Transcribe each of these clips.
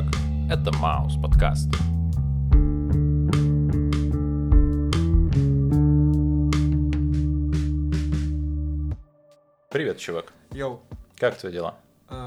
Как? Это Маус подкаст. Привет, чувак. Йоу, Как твои дела?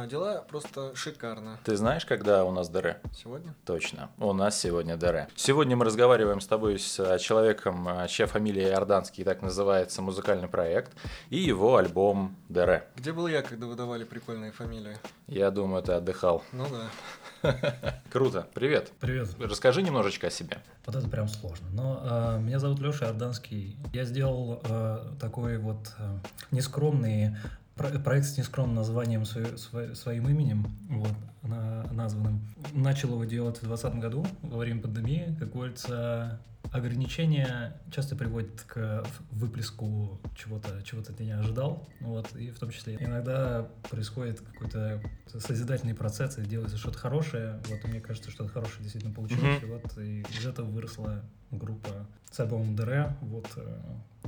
А, дела просто шикарно. Ты знаешь, когда у нас ДР? Сегодня? Точно, у нас сегодня ДР. Сегодня мы разговариваем с тобой с э, человеком, э, чья фамилия Иорданский, так называется музыкальный проект, и его альбом ДР. Где был я, когда вы давали прикольные фамилии? Я думаю, ты отдыхал. Ну да. Круто, привет. Привет. Расскажи немножечко о себе. Вот это прям сложно. Но э, меня зовут Леша Орданский. Я сделал э, такой вот э, нескромный проект с нескромным названием своим именем, вот, на- названным. Начал его делать в 2020 году, во время пандемии. Как говорится, ограничения часто приводят к выплеску чего-то, чего ты не ожидал. Вот, и в том числе иногда происходит какой-то созидательный процесс, и делается что-то хорошее. Вот, мне кажется, что-то хорошее действительно получилось. Мгм. И вот и из этого выросла группа с альбомом ДР, вот, э,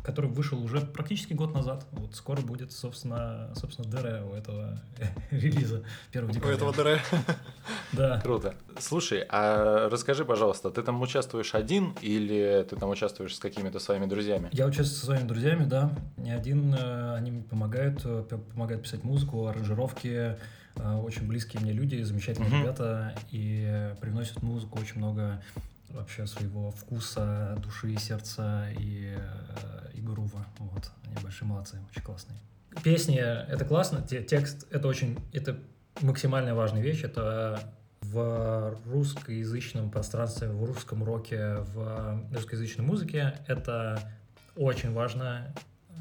который вышел уже практически год назад. Вот скоро будет, собственно, собственно ДР у этого релиза 1 У декабря. этого ДР. Да. Круто. Слушай, а расскажи, пожалуйста, ты там участвуешь один или ты там участвуешь с какими-то своими друзьями? Я участвую со своими друзьями, да. Не один, э, они мне помогают, э, помогают писать музыку, аранжировки. э, Очень близкие мне люди, замечательные ребята, и привносят в музыку очень много вообще своего вкуса, души, сердца и, э, и грува. Вот, они большие молодцы, очень классные. Песни — это классно, те- текст — это очень, это максимально важная вещь, это в русскоязычном пространстве, в русском роке, в русскоязычной музыке это очень важно,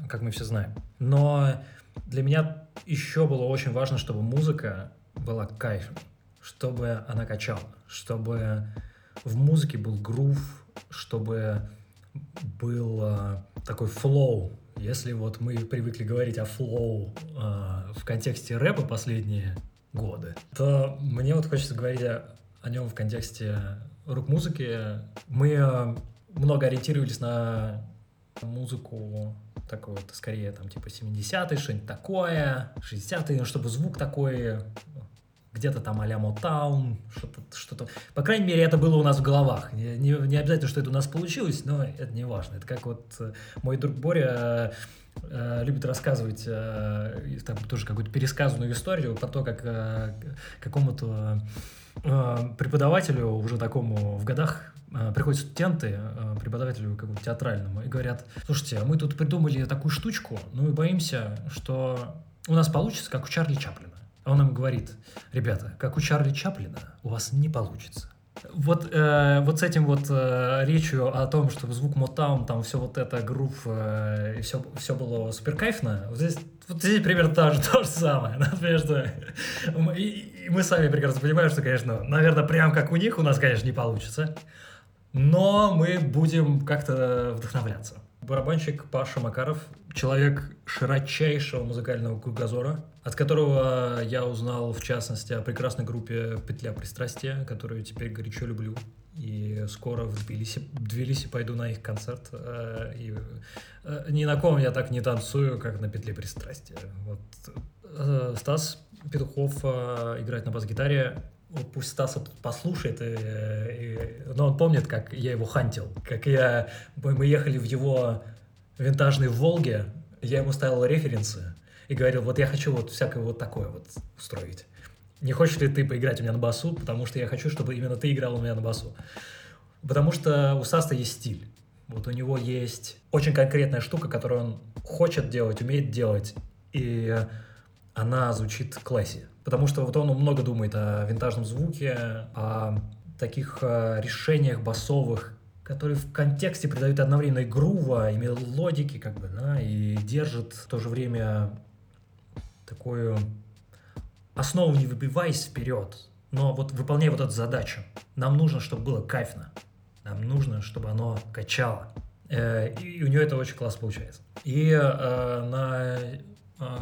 как мы все знаем. Но для меня еще было очень важно, чтобы музыка была кайфом, чтобы она качала, чтобы в музыке был грув, чтобы был э, такой флоу. Если вот мы привыкли говорить о флоу э, в контексте рэпа последние годы, то мне вот хочется говорить о, о нем в контексте рок-музыки. Мы э, много ориентировались на музыку такой вот, скорее, там, типа 70-е, что-нибудь такое, 60-е, ну, чтобы звук такой, где-то там а-ля Motown, что-то, что-то. По крайней мере, это было у нас в головах. Не, не, не обязательно, что это у нас получилось, но это не важно. Это как вот э, мой друг Боря э, э, любит рассказывать там тоже какую-то пересказанную историю про то, как какому-то преподавателю, уже такому в годах, приходят студенты, преподавателю какому-то театральному, и говорят, слушайте, а мы тут придумали такую штучку, ну и боимся, что у нас получится, как у Чарли Чаплина. Он им говорит, ребята, как у Чарли Чаплина, у вас не получится. Вот, э, вот с этим вот э, речью о том, что звук Мотаун, там все вот это, грув, э, и все, все было супер кайфно, вот здесь, вот здесь примерно то же, то же самое. Например, что мы- и, и мы сами прекрасно понимаем, что, конечно, наверное, прям как у них у нас, конечно, не получится, но мы будем как-то вдохновляться. Барабанщик Паша Макаров, человек широчайшего музыкального кругозора, от которого я узнал, в частности, о прекрасной группе «Петля пристрастия», которую теперь горячо люблю. И скоро в Тбилиси, в Тбилиси пойду на их концерт. э, И э, ни на ком я так не танцую, как на «Петле пристрастия». Вот. э, Стас Петухов играет на бас-гитаре. Вот пусть Стас это послушает, и, и- но он помнит, как я его хантил, как я, мы ехали в его винтажной Волге, я ему ставил референсы и говорил, вот я хочу вот всякое вот такое вот устроить. Не хочешь ли ты поиграть у меня на басу, потому что я хочу, чтобы именно ты играл у меня на басу. Потому что у Саста есть стиль. Вот у него есть очень конкретная штука, которую он хочет делать, умеет делать, и она звучит классе. Потому что вот он много думает о винтажном звуке, о таких э, решениях басовых, которые в контексте придают одновременно и грува, и мелодики, как бы, да, и держит в то же время такую основу не выбиваясь вперед, но вот выполняя вот эту задачу. Нам нужно, чтобы было кайфно. Нам нужно, чтобы оно качало. Э, И у нее это очень классно получается. И э, на,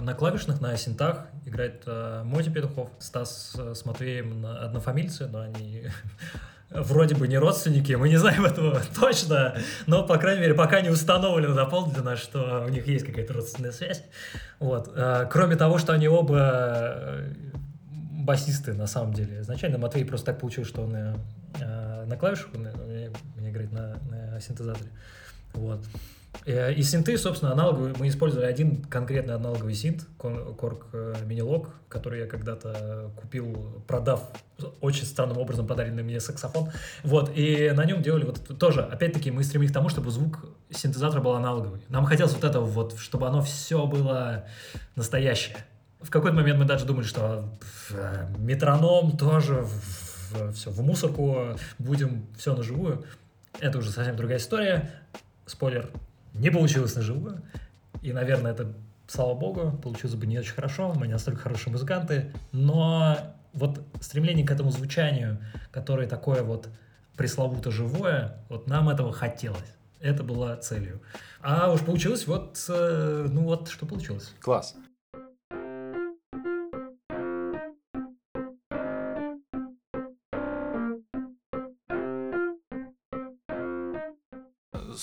на клавишных, на синтах играет э, Мотя Петухов, Стас э, с Матвеем однофамильцы, но они вроде бы не родственники, мы не знаем этого точно, но, по крайней мере, пока не установлено дополнительно, что у них есть какая-то родственная связь. Вот. Э, Кроме того, что они оба басисты на самом деле. Изначально Матвей просто так получилось, что он на клавишах, он, он, он играет на, на синтезаторе. Вот. Э, и синты, собственно, аналоговые, мы использовали один конкретный аналоговый синт, Korg э, Minilog, который я когда-то купил, продав очень странным образом подаренный мне саксофон. Вот, и на нем делали вот тоже, опять-таки, мы стремились к тому, чтобы звук синтезатора был аналоговый. Нам хотелось вот этого вот, чтобы оно все было настоящее. В какой-то момент мы даже думали, что э, метроном тоже в, все, в мусорку, будем все на живую. Это уже совсем другая история. Спойлер, не получилось на живую. И, наверное, это, слава богу, получилось бы не очень хорошо. Мы не настолько хорошие музыканты. Но вот стремление к этому звучанию, которое такое вот пресловуто живое, вот нам этого хотелось. Это было целью. А уж получилось вот, э, ну вот, что получилось. Класс.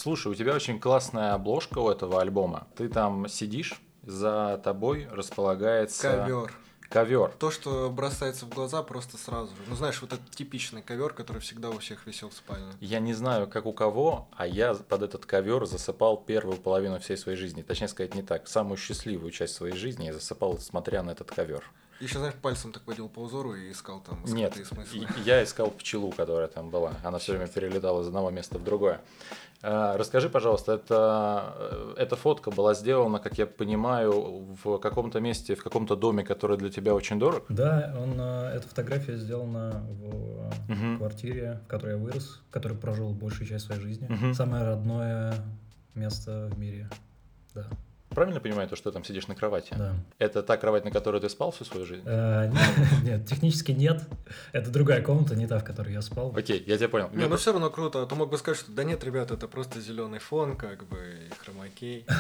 Слушай, у тебя очень классная обложка у этого альбома. Ты там сидишь, за тобой располагается... Ковер. Ковер. То, что бросается в глаза просто сразу же. Ну, знаешь, вот этот типичный ковер, который всегда у всех висел в спальне. Я не знаю, как у кого, а я под этот ковер засыпал первую половину всей своей жизни. Точнее сказать, не так. Самую счастливую часть своей жизни я засыпал, смотря на этот ковер. Еще, знаешь, пальцем так водил по узору и искал там Нет, смыслы. я искал пчелу, которая там была. Она все время перелетала из одного места в другое. А, расскажи, пожалуйста, это, э, эта фотка была сделана, как я понимаю, в каком-то месте, в каком-то доме, который для тебя очень дорог? Да, он, э, эта фотография сделана в угу. квартире, в которой я вырос, в которой прожил большую часть своей жизни. Угу. Самое родное место в мире, да. Правильно понимаю то, что ты там сидишь на кровати? Да. Это та кровать, на которой ты спал всю свою жизнь? Э, нет, технически нет. Это другая комната, не та, в которой я спал. Окей, я тебя понял. Не, ну все равно круто. А то мог бы сказать, что да нет, ребята, это просто зеленый фон, как бы, и хромакей.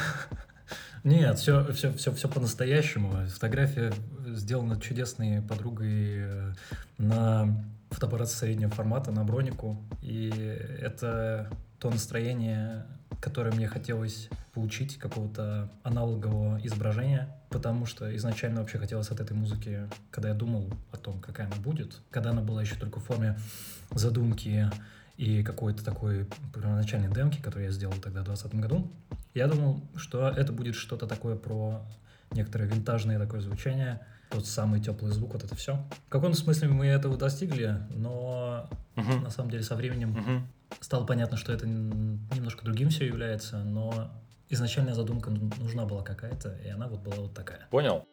Нет, все, все, все, все по-настоящему. Фотография сделана чудесной подругой э, на фотоаппарат среднего формата, на бронику. И это то настроение, которое мне хотелось получить, какого-то аналогового изображения, потому что изначально вообще хотелось от этой музыки, когда я думал о том, какая она будет, когда она была еще только в форме задумки и какой-то такой первоначальной демки, которую я сделал тогда в 2020 году, я думал, что это будет что-то такое про некоторое винтажное такое звучание, тот самый теплый звук, вот это все. В каком-то смысле мы этого достигли, но uh-huh. на самом деле со временем uh-huh. Стало понятно, что это немножко другим все является, но изначальная задумка нужна была какая-то, и она вот была вот такая. Понял.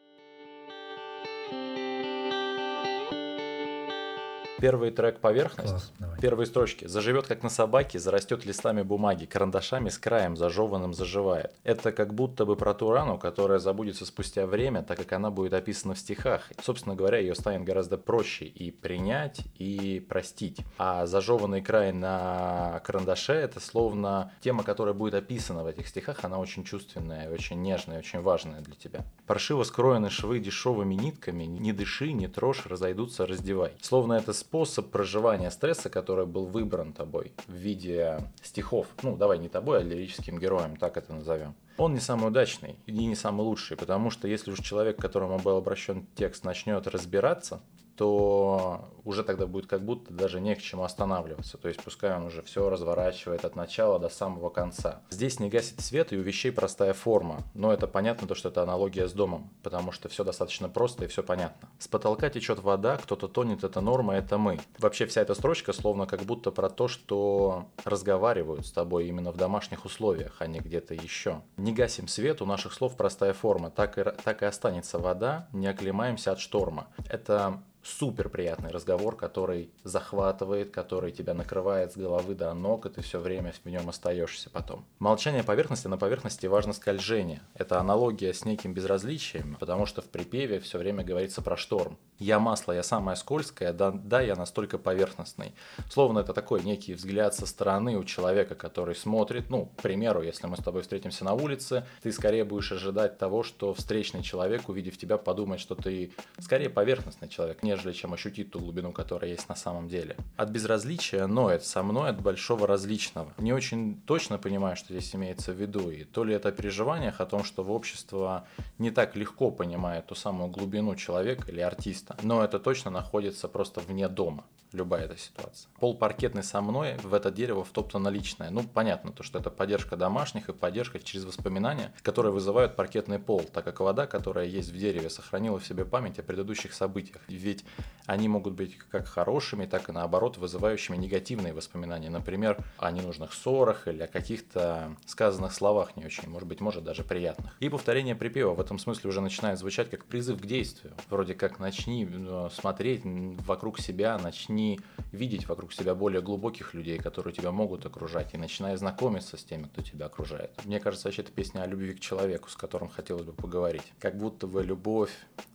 Первый трек «Поверхность». Класс, давай. Первые строчки. «Заживет, как на собаке, зарастет листами бумаги, карандашами с краем зажеванным заживает». Это как будто бы про ту рану, которая забудется спустя время, так как она будет описана в стихах. Собственно говоря, ее станет гораздо проще и принять, и простить. А зажеванный край на карандаше – это словно тема, которая будет описана в этих стихах, она очень чувственная, очень нежная, очень важная для тебя. Паршиво скроены швы дешевыми нитками, не дыши, не трожь, разойдутся, раздевай. Словно это способ проживания стресса, который был выбран тобой в виде стихов. Ну, давай не тобой, а лирическим героем, так это назовем. Он не самый удачный и не самый лучший, потому что если уж человек, к которому был обращен текст, начнет разбираться, то уже тогда будет как будто даже не к чему останавливаться. То есть пускай он уже все разворачивает от начала до самого конца. Здесь не гасит свет, и у вещей простая форма. Но это понятно, то, что это аналогия с домом, потому что все достаточно просто и все понятно. С потолка течет вода, кто-то тонет, это норма, это мы. Вообще вся эта строчка словно как будто про то, что разговаривают с тобой именно в домашних условиях, а не где-то еще. Не гасим свет, у наших слов простая форма, так и, так и останется вода, не оклемаемся от шторма. Это супер приятный разговор, который захватывает, который тебя накрывает с головы до ног, и ты все время в нем остаешься потом. Молчание поверхности, на поверхности важно скольжение. Это аналогия с неким безразличием, потому что в припеве все время говорится про шторм. Я масло, я самая скользкая, да, да, я настолько поверхностный. Словно это такой некий взгляд со стороны у человека, который смотрит, ну, к примеру, если мы с тобой встретимся на улице, ты скорее будешь ожидать того, что встречный человек, увидев тебя, подумает, что ты скорее поверхностный человек, нежели чем ощутить ту глубину, которая есть на самом деле. От безразличия ноет со мной от большого различного. Не очень точно понимаю, что здесь имеется в виду, и то ли это о переживаниях о том, что в общество не так легко понимает ту самую глубину человека или артиста, но это точно находится просто вне дома любая эта ситуация. Пол паркетный со мной, в это дерево втоптано личное. Ну, понятно, то, что это поддержка домашних и поддержка через воспоминания, которые вызывают паркетный пол, так как вода, которая есть в дереве, сохранила в себе память о предыдущих событиях. Ведь они могут быть как хорошими, так и наоборот вызывающими негативные воспоминания. Например, о ненужных ссорах или о каких-то сказанных словах не очень, может быть, может даже приятных. И повторение припева в этом смысле уже начинает звучать как призыв к действию. Вроде как начни э, смотреть вокруг себя, начни начни видеть вокруг себя более глубоких людей, которые тебя могут окружать, и начинай знакомиться с теми, кто тебя окружает. Мне кажется, вообще это песня о любви к человеку, с которым хотелось бы поговорить. Как будто бы любовь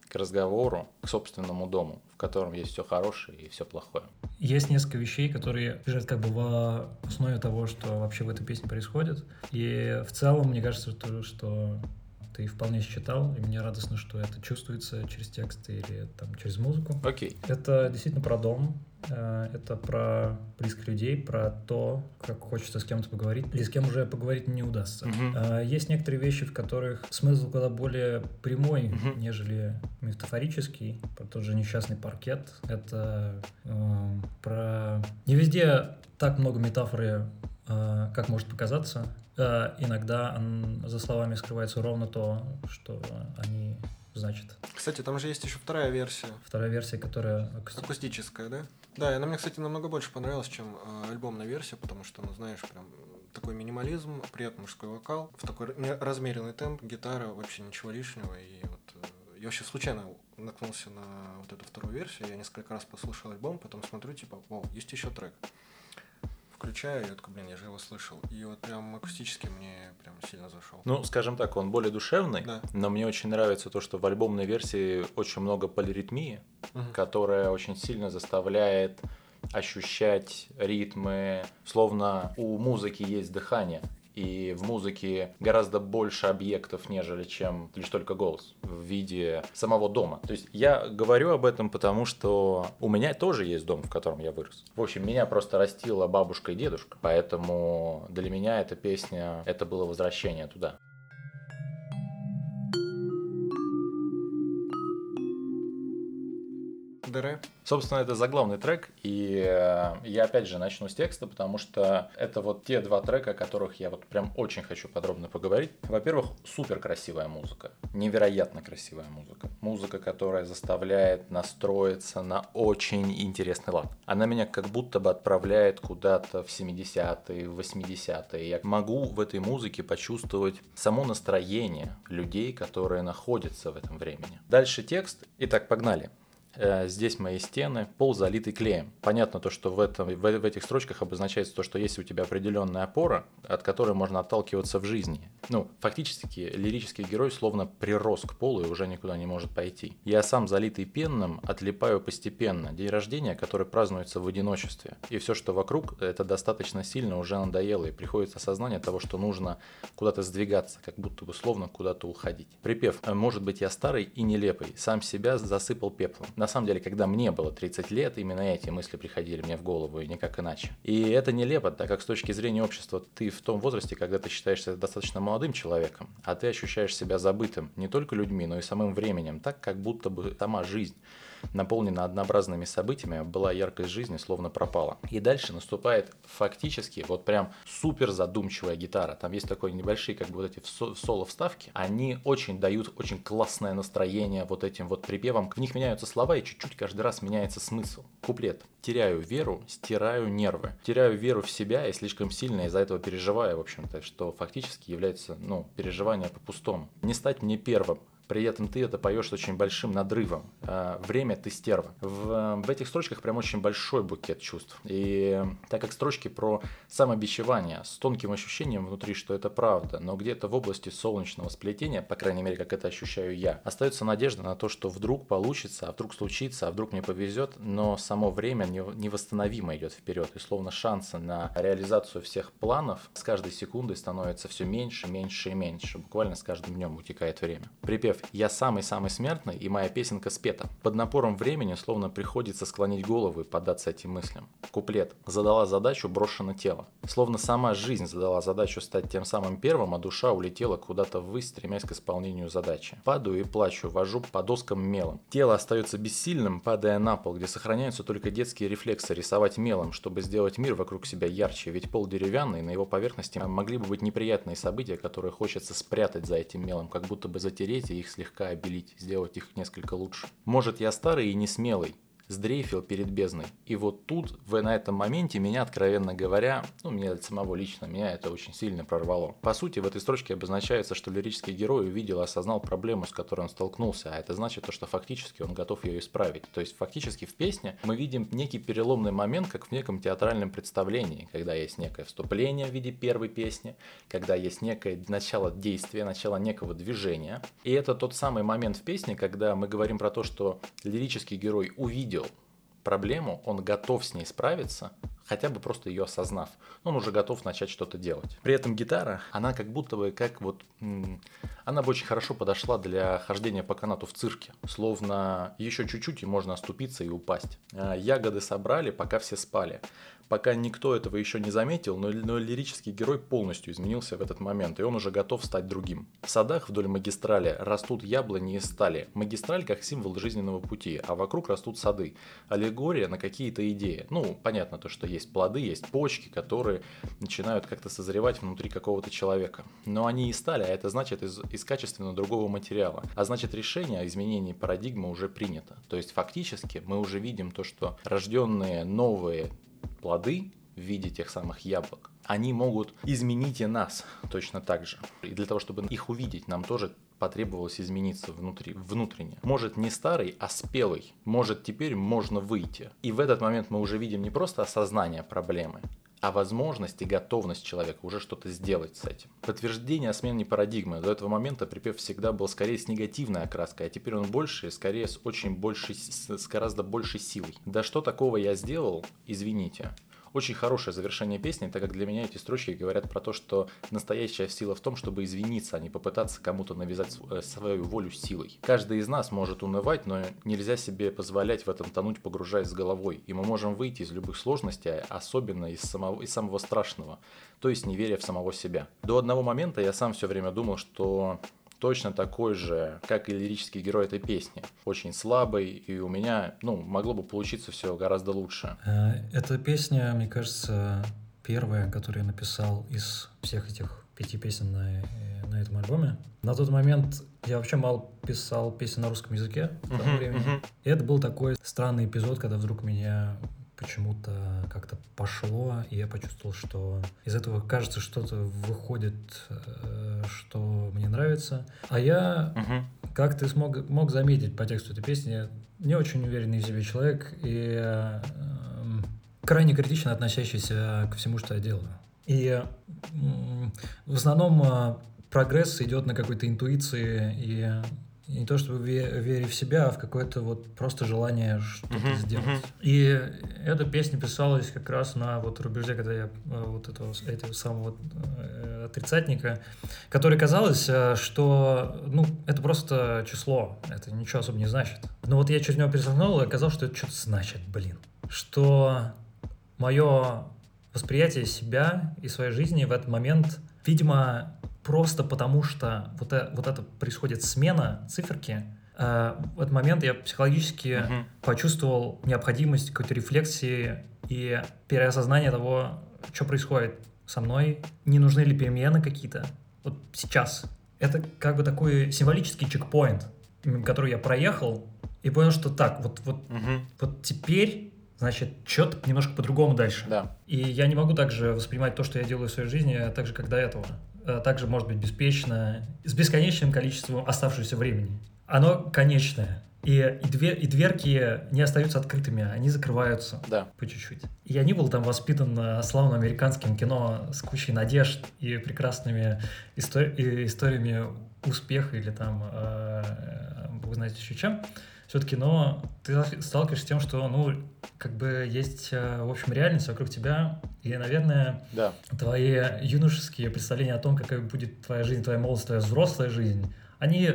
к разговору, к собственному дому, в котором есть все хорошее и все плохое. Есть несколько вещей, которые лежат как бы в основе того, что вообще в этой песне происходит. И в целом, мне кажется, что ты вполне считал, и мне радостно, что это чувствуется через текст или там через музыку. Окей. Okay. Это действительно про дом, э, это про близких людей, про то, как хочется с кем-то поговорить, или с кем уже поговорить не удастся. Uh-huh. Есть некоторые вещи, в которых смысл куда более прямой, uh-huh. нежели метафорический, про тот же несчастный паркет. Это э, про... Не везде так много метафоры, э, как может показаться. Э, иногда за словами скрывается ровно то, что они значат. Кстати, там же есть еще вторая версия. Вторая версия, которая акусти... акустическая, да? Да, и она мне, кстати, намного больше понравилась, чем э, альбомная версия, потому что, ну, знаешь, прям такой минимализм, приятный мужской вокал, в такой размеренный темп, гитара, вообще ничего лишнего. И вот э, я вообще случайно наткнулся на вот эту вторую версию, я несколько раз послушал альбом, потом смотрю, типа, о, есть еще трек включаю, и такой, блин, я же его слышал. И вот прям акустически мне прям сильно зашел. Ну, скажем так, он более душевный, да. но мне очень нравится то, что в альбомной версии очень много полиритмии, угу. которая очень сильно заставляет ощущать ритмы, словно у музыки есть дыхание и в музыке гораздо больше объектов, нежели чем лишь только голос в виде самого дома. То есть я говорю об этом, потому что у меня тоже есть дом, в котором я вырос. В общем, меня просто растила бабушка и дедушка, поэтому для меня эта песня, это было возвращение туда. Дыре. Собственно, это заглавный трек, и э, я опять же начну с текста, потому что это вот те два трека, о которых я вот прям очень хочу подробно поговорить. Во-первых, супер красивая музыка, невероятно красивая музыка. Музыка, которая заставляет настроиться на очень интересный лад. Она меня как будто бы отправляет куда-то в 70-е, в 80-е. Я могу в этой музыке почувствовать само настроение людей, которые находятся в этом времени. Дальше текст. Итак, погнали. Э, здесь мои стены, пол залитый клеем. Понятно то, что в, этом, в, в этих строчках обозначается то, что есть у тебя определенная опора, от которой можно отталкиваться в жизни. Ну, фактически, лирический герой словно прирос к полу и уже никуда не может пойти. Я сам залитый пенным отлипаю постепенно. День рождения, который празднуется в одиночестве. И все, что вокруг, это достаточно сильно уже надоело, и приходит осознание того, что нужно куда-то сдвигаться, как будто бы словно куда-то уходить. Припев «Может быть, я старый и нелепый, сам себя засыпал пеплом» на самом деле, когда мне было 30 лет, именно эти мысли приходили мне в голову, и никак иначе. И это нелепо, так как с точки зрения общества ты в том возрасте, когда ты считаешься достаточно молодым человеком, а ты ощущаешь себя забытым не только людьми, но и самым временем, так как будто бы сама жизнь наполнена однообразными событиями, была яркость жизни словно пропала. И дальше наступает фактически вот прям супер задумчивая гитара. Там есть такой небольшие как бы вот эти соло-вставки. Они очень дают очень классное настроение вот этим вот припевам. В них меняются слова и чуть-чуть каждый раз меняется смысл. Куплет. Теряю веру, стираю нервы. Теряю веру в себя и слишком сильно из-за этого переживаю, в общем-то, что фактически является, ну, переживание по-пустому. Не стать мне первым, при этом ты это поешь с очень большим надрывом. А, время ты стерва. В, в этих строчках прям очень большой букет чувств. И так как строчки про самобичевание с тонким ощущением внутри, что это правда, но где-то в области солнечного сплетения, по крайней мере, как это ощущаю я, остается надежда на то, что вдруг получится, а вдруг случится, а вдруг мне повезет, но само время невосстановимо идет вперед. И словно шансы на реализацию всех планов с каждой секундой становятся все меньше, меньше и меньше. Буквально с каждым днем утекает время. Припев я самый-самый смертный, и моя песенка спета. Под напором времени словно приходится склонить голову и поддаться этим мыслям. Куплет. Задала задачу, брошено тело. Словно сама жизнь задала задачу стать тем самым первым, а душа улетела куда-то ввысь, стремясь к исполнению задачи. Падаю и плачу, вожу по доскам мелом. Тело остается бессильным, падая на пол, где сохраняются только детские рефлексы рисовать мелом, чтобы сделать мир вокруг себя ярче, ведь пол деревянный, на его поверхности могли бы быть неприятные события, которые хочется спрятать за этим мелом, как будто бы затереть и их слегка обелить, сделать их несколько лучше. Может я старый и не смелый, сдрейфил перед бездной. И вот тут, в, на этом моменте, меня, откровенно говоря, ну, меня самого лично, меня это очень сильно прорвало. По сути, в этой строчке обозначается, что лирический герой увидел и осознал проблему, с которой он столкнулся, а это значит то, что фактически он готов ее исправить. То есть, фактически в песне мы видим некий переломный момент, как в неком театральном представлении, когда есть некое вступление в виде первой песни, когда есть некое начало действия, начало некого движения. И это тот самый момент в песне, когда мы говорим про то, что лирический герой увидел проблему, он готов с ней справиться, хотя бы просто ее осознав. Он уже готов начать что-то делать. При этом гитара, она как будто бы как вот... Она бы очень хорошо подошла для хождения по канату в цирке. Словно еще чуть-чуть и можно оступиться и упасть. А, ягоды собрали, пока все спали пока никто этого еще не заметил, но, но лирический герой полностью изменился в этот момент, и он уже готов стать другим. В садах вдоль магистрали растут яблони и стали. Магистраль как символ жизненного пути, а вокруг растут сады. Аллегория на какие-то идеи. Ну, понятно то, что есть плоды, есть почки, которые начинают как-то созревать внутри какого-то человека. Но они и стали, а это значит из, из качественно другого материала. А значит решение о изменении парадигмы уже принято. То есть фактически мы уже видим то, что рожденные новые плоды в виде тех самых яблок, они могут изменить и нас точно так же. И для того, чтобы их увидеть, нам тоже потребовалось измениться внутри, внутренне. Может не старый, а спелый. Может теперь можно выйти. И в этот момент мы уже видим не просто осознание проблемы, а возможность и готовность человека уже что-то сделать с этим. Подтверждение о смене парадигмы. До этого момента припев всегда был скорее с негативной окраской, а теперь он больше, скорее с очень большей, с гораздо большей силой. Да что такого я сделал, извините. Очень хорошее завершение песни, так как для меня эти строчки говорят про то, что настоящая сила в том, чтобы извиниться, а не попытаться кому-то навязать э, свою волю силой. Каждый из нас может унывать, но нельзя себе позволять в этом тонуть, погружаясь с головой. И мы можем выйти из любых сложностей, особенно из самого, из самого страшного, то есть не веря в самого себя. До одного момента я сам все время думал, что точно такой же, как и лирический герой этой песни. Очень слабый, и у меня, ну, могло бы получиться все гораздо лучше. Э, эта песня, мне кажется, первая, которую я написал из всех этих пяти песен на, э, на этом альбоме. На тот момент я вообще мало писал песен на русском языке в то uh-huh, времени. Uh-huh. И это был такой странный эпизод, когда вдруг меня почему-то как-то пошло, и я почувствовал, что из этого, кажется, что-то выходит, э, что мне нравится. А я, угу. как ты смог, мог заметить по тексту этой песни, не очень уверенный в себе человек и э, крайне критично относящийся ко всему, что я делаю. И э, в основном э, прогресс идет на какой-то интуиции и не то чтобы вере в себя, а в какое-то вот просто желание что-то uh-huh, сделать. Uh-huh. И эта песня писалась как раз на вот рубеже, когда я э, вот этого, этого самого э, отрицатника, который казалось, э, что ну это просто число, это ничего особо не значит. Но вот я через него пересохнул и оказалось, что это что-то значит, блин. Что мое восприятие себя и своей жизни в этот момент, видимо, просто потому что вот, это, вот это происходит смена циферки, э, в этот момент я психологически uh-huh. почувствовал необходимость какой-то рефлексии и переосознания того, что происходит со мной, не нужны ли перемены какие-то вот сейчас. Это как бы такой символический чекпоинт, который я проехал и понял, что так, вот, вот, uh-huh. вот теперь значит, что-то немножко по-другому дальше. Да. И я не могу также воспринимать то, что я делаю в своей жизни, так же, как до этого. Э, также может быть беспечно, с бесконечным количеством оставшегося времени. Оно конечное. И, и, двер, и дверки не остаются открытыми, они закрываются да. по чуть-чуть. Я не был там воспитан э, славным американским кино с кучей надежд и прекрасными истори- историями успеха или там, э, вы знаете еще чем все-таки, но ты сталкиваешься с тем, что, ну, как бы есть, э, в общем, реальность вокруг тебя, и, наверное, да. твои юношеские представления о том, какая будет твоя жизнь, твоя молодость, твоя взрослая жизнь, они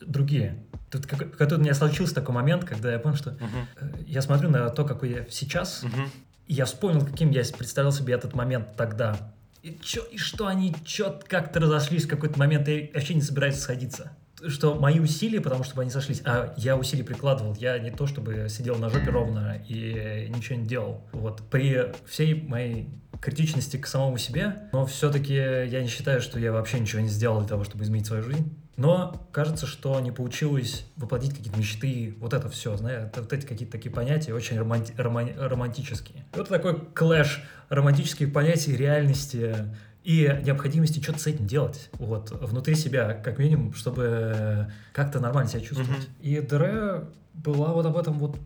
другие. Тут, как, тут у меня случился такой момент, когда я понял, что uh-huh. я смотрю на то, какой я сейчас, uh-huh. и я вспомнил, каким я представлял себе этот момент тогда. И, чё, и что они чё как-то разошлись в какой-то момент, и вообще не собираются сходиться что мои усилия, потому чтобы они сошлись, а я усилия прикладывал, я не то чтобы сидел на жопе ровно и ничего не делал. Вот при всей моей критичности к самому себе, но все-таки я не считаю, что я вообще ничего не сделал для того, чтобы изменить свою жизнь. Но кажется, что не получилось воплотить какие-то мечты, вот это все, знаешь, вот эти какие-то такие понятия очень романти- роман- романтические. И вот такой клэш романтических понятий, реальности и необходимости что-то с этим делать, вот, внутри себя, как минимум, чтобы как-то нормально себя чувствовать. Mm-hmm. И Дре была вот об этом вот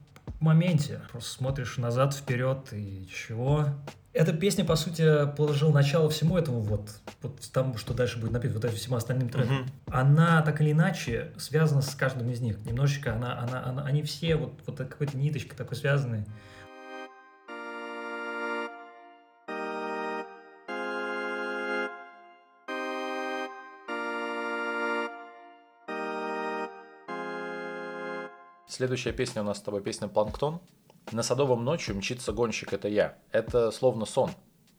моменте. Просто смотришь назад, вперед и чего. Эта песня, по сути, положила начало всему этому вот, вот тому, что дальше будет написано, вот этим всем остальным трекам. Mm-hmm. Она так или иначе связана с каждым из них. Немножечко она, она, она они все вот, вот какой-то ниточкой такой связаны. Следующая песня у нас с тобой песня «Планктон». На Садовом ночью мчится гонщик, это я. Это словно сон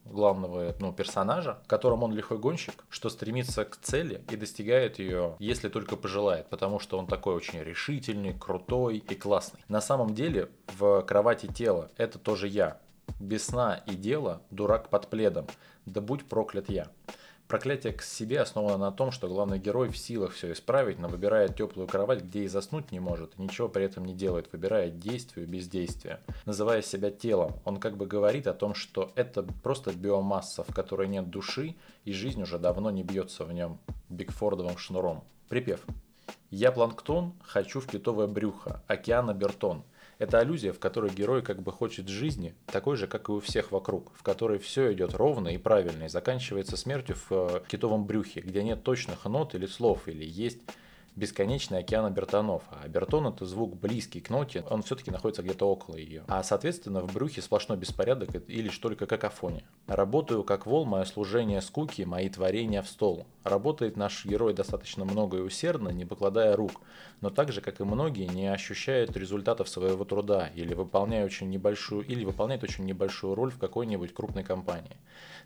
главного ну, персонажа, в котором он лихой гонщик, что стремится к цели и достигает ее, если только пожелает, потому что он такой очень решительный, крутой и классный. На самом деле в кровати тела это тоже я. Без сна и дела, дурак под пледом, да будь проклят я. Проклятие к себе основано на том, что главный герой в силах все исправить, но выбирает теплую кровать, где и заснуть не может, ничего при этом не делает, выбирает действие бездействие. Называя себя телом, он как бы говорит о том, что это просто биомасса, в которой нет души, и жизнь уже давно не бьется в нем бигфордовым шнуром. Припев. Я планктон, хочу в китовое брюхо, океана бертон – это аллюзия, в которой герой как бы хочет жизни, такой же, как и у всех вокруг, в которой все идет ровно и правильно, и заканчивается смертью в э, китовом брюхе, где нет точных нот или слов, или есть бесконечный океан обертонов. А обертон это звук близкий к ноте, он все-таки находится где-то около ее. А соответственно в брюхе сплошной беспорядок и лишь только какофония. Работаю как вол, мое служение скуки, мои творения в стол. Работает наш герой достаточно много и усердно, не покладая рук, но так же, как и многие, не ощущает результатов своего труда или выполняет очень небольшую, или выполняет очень небольшую роль в какой-нибудь крупной компании.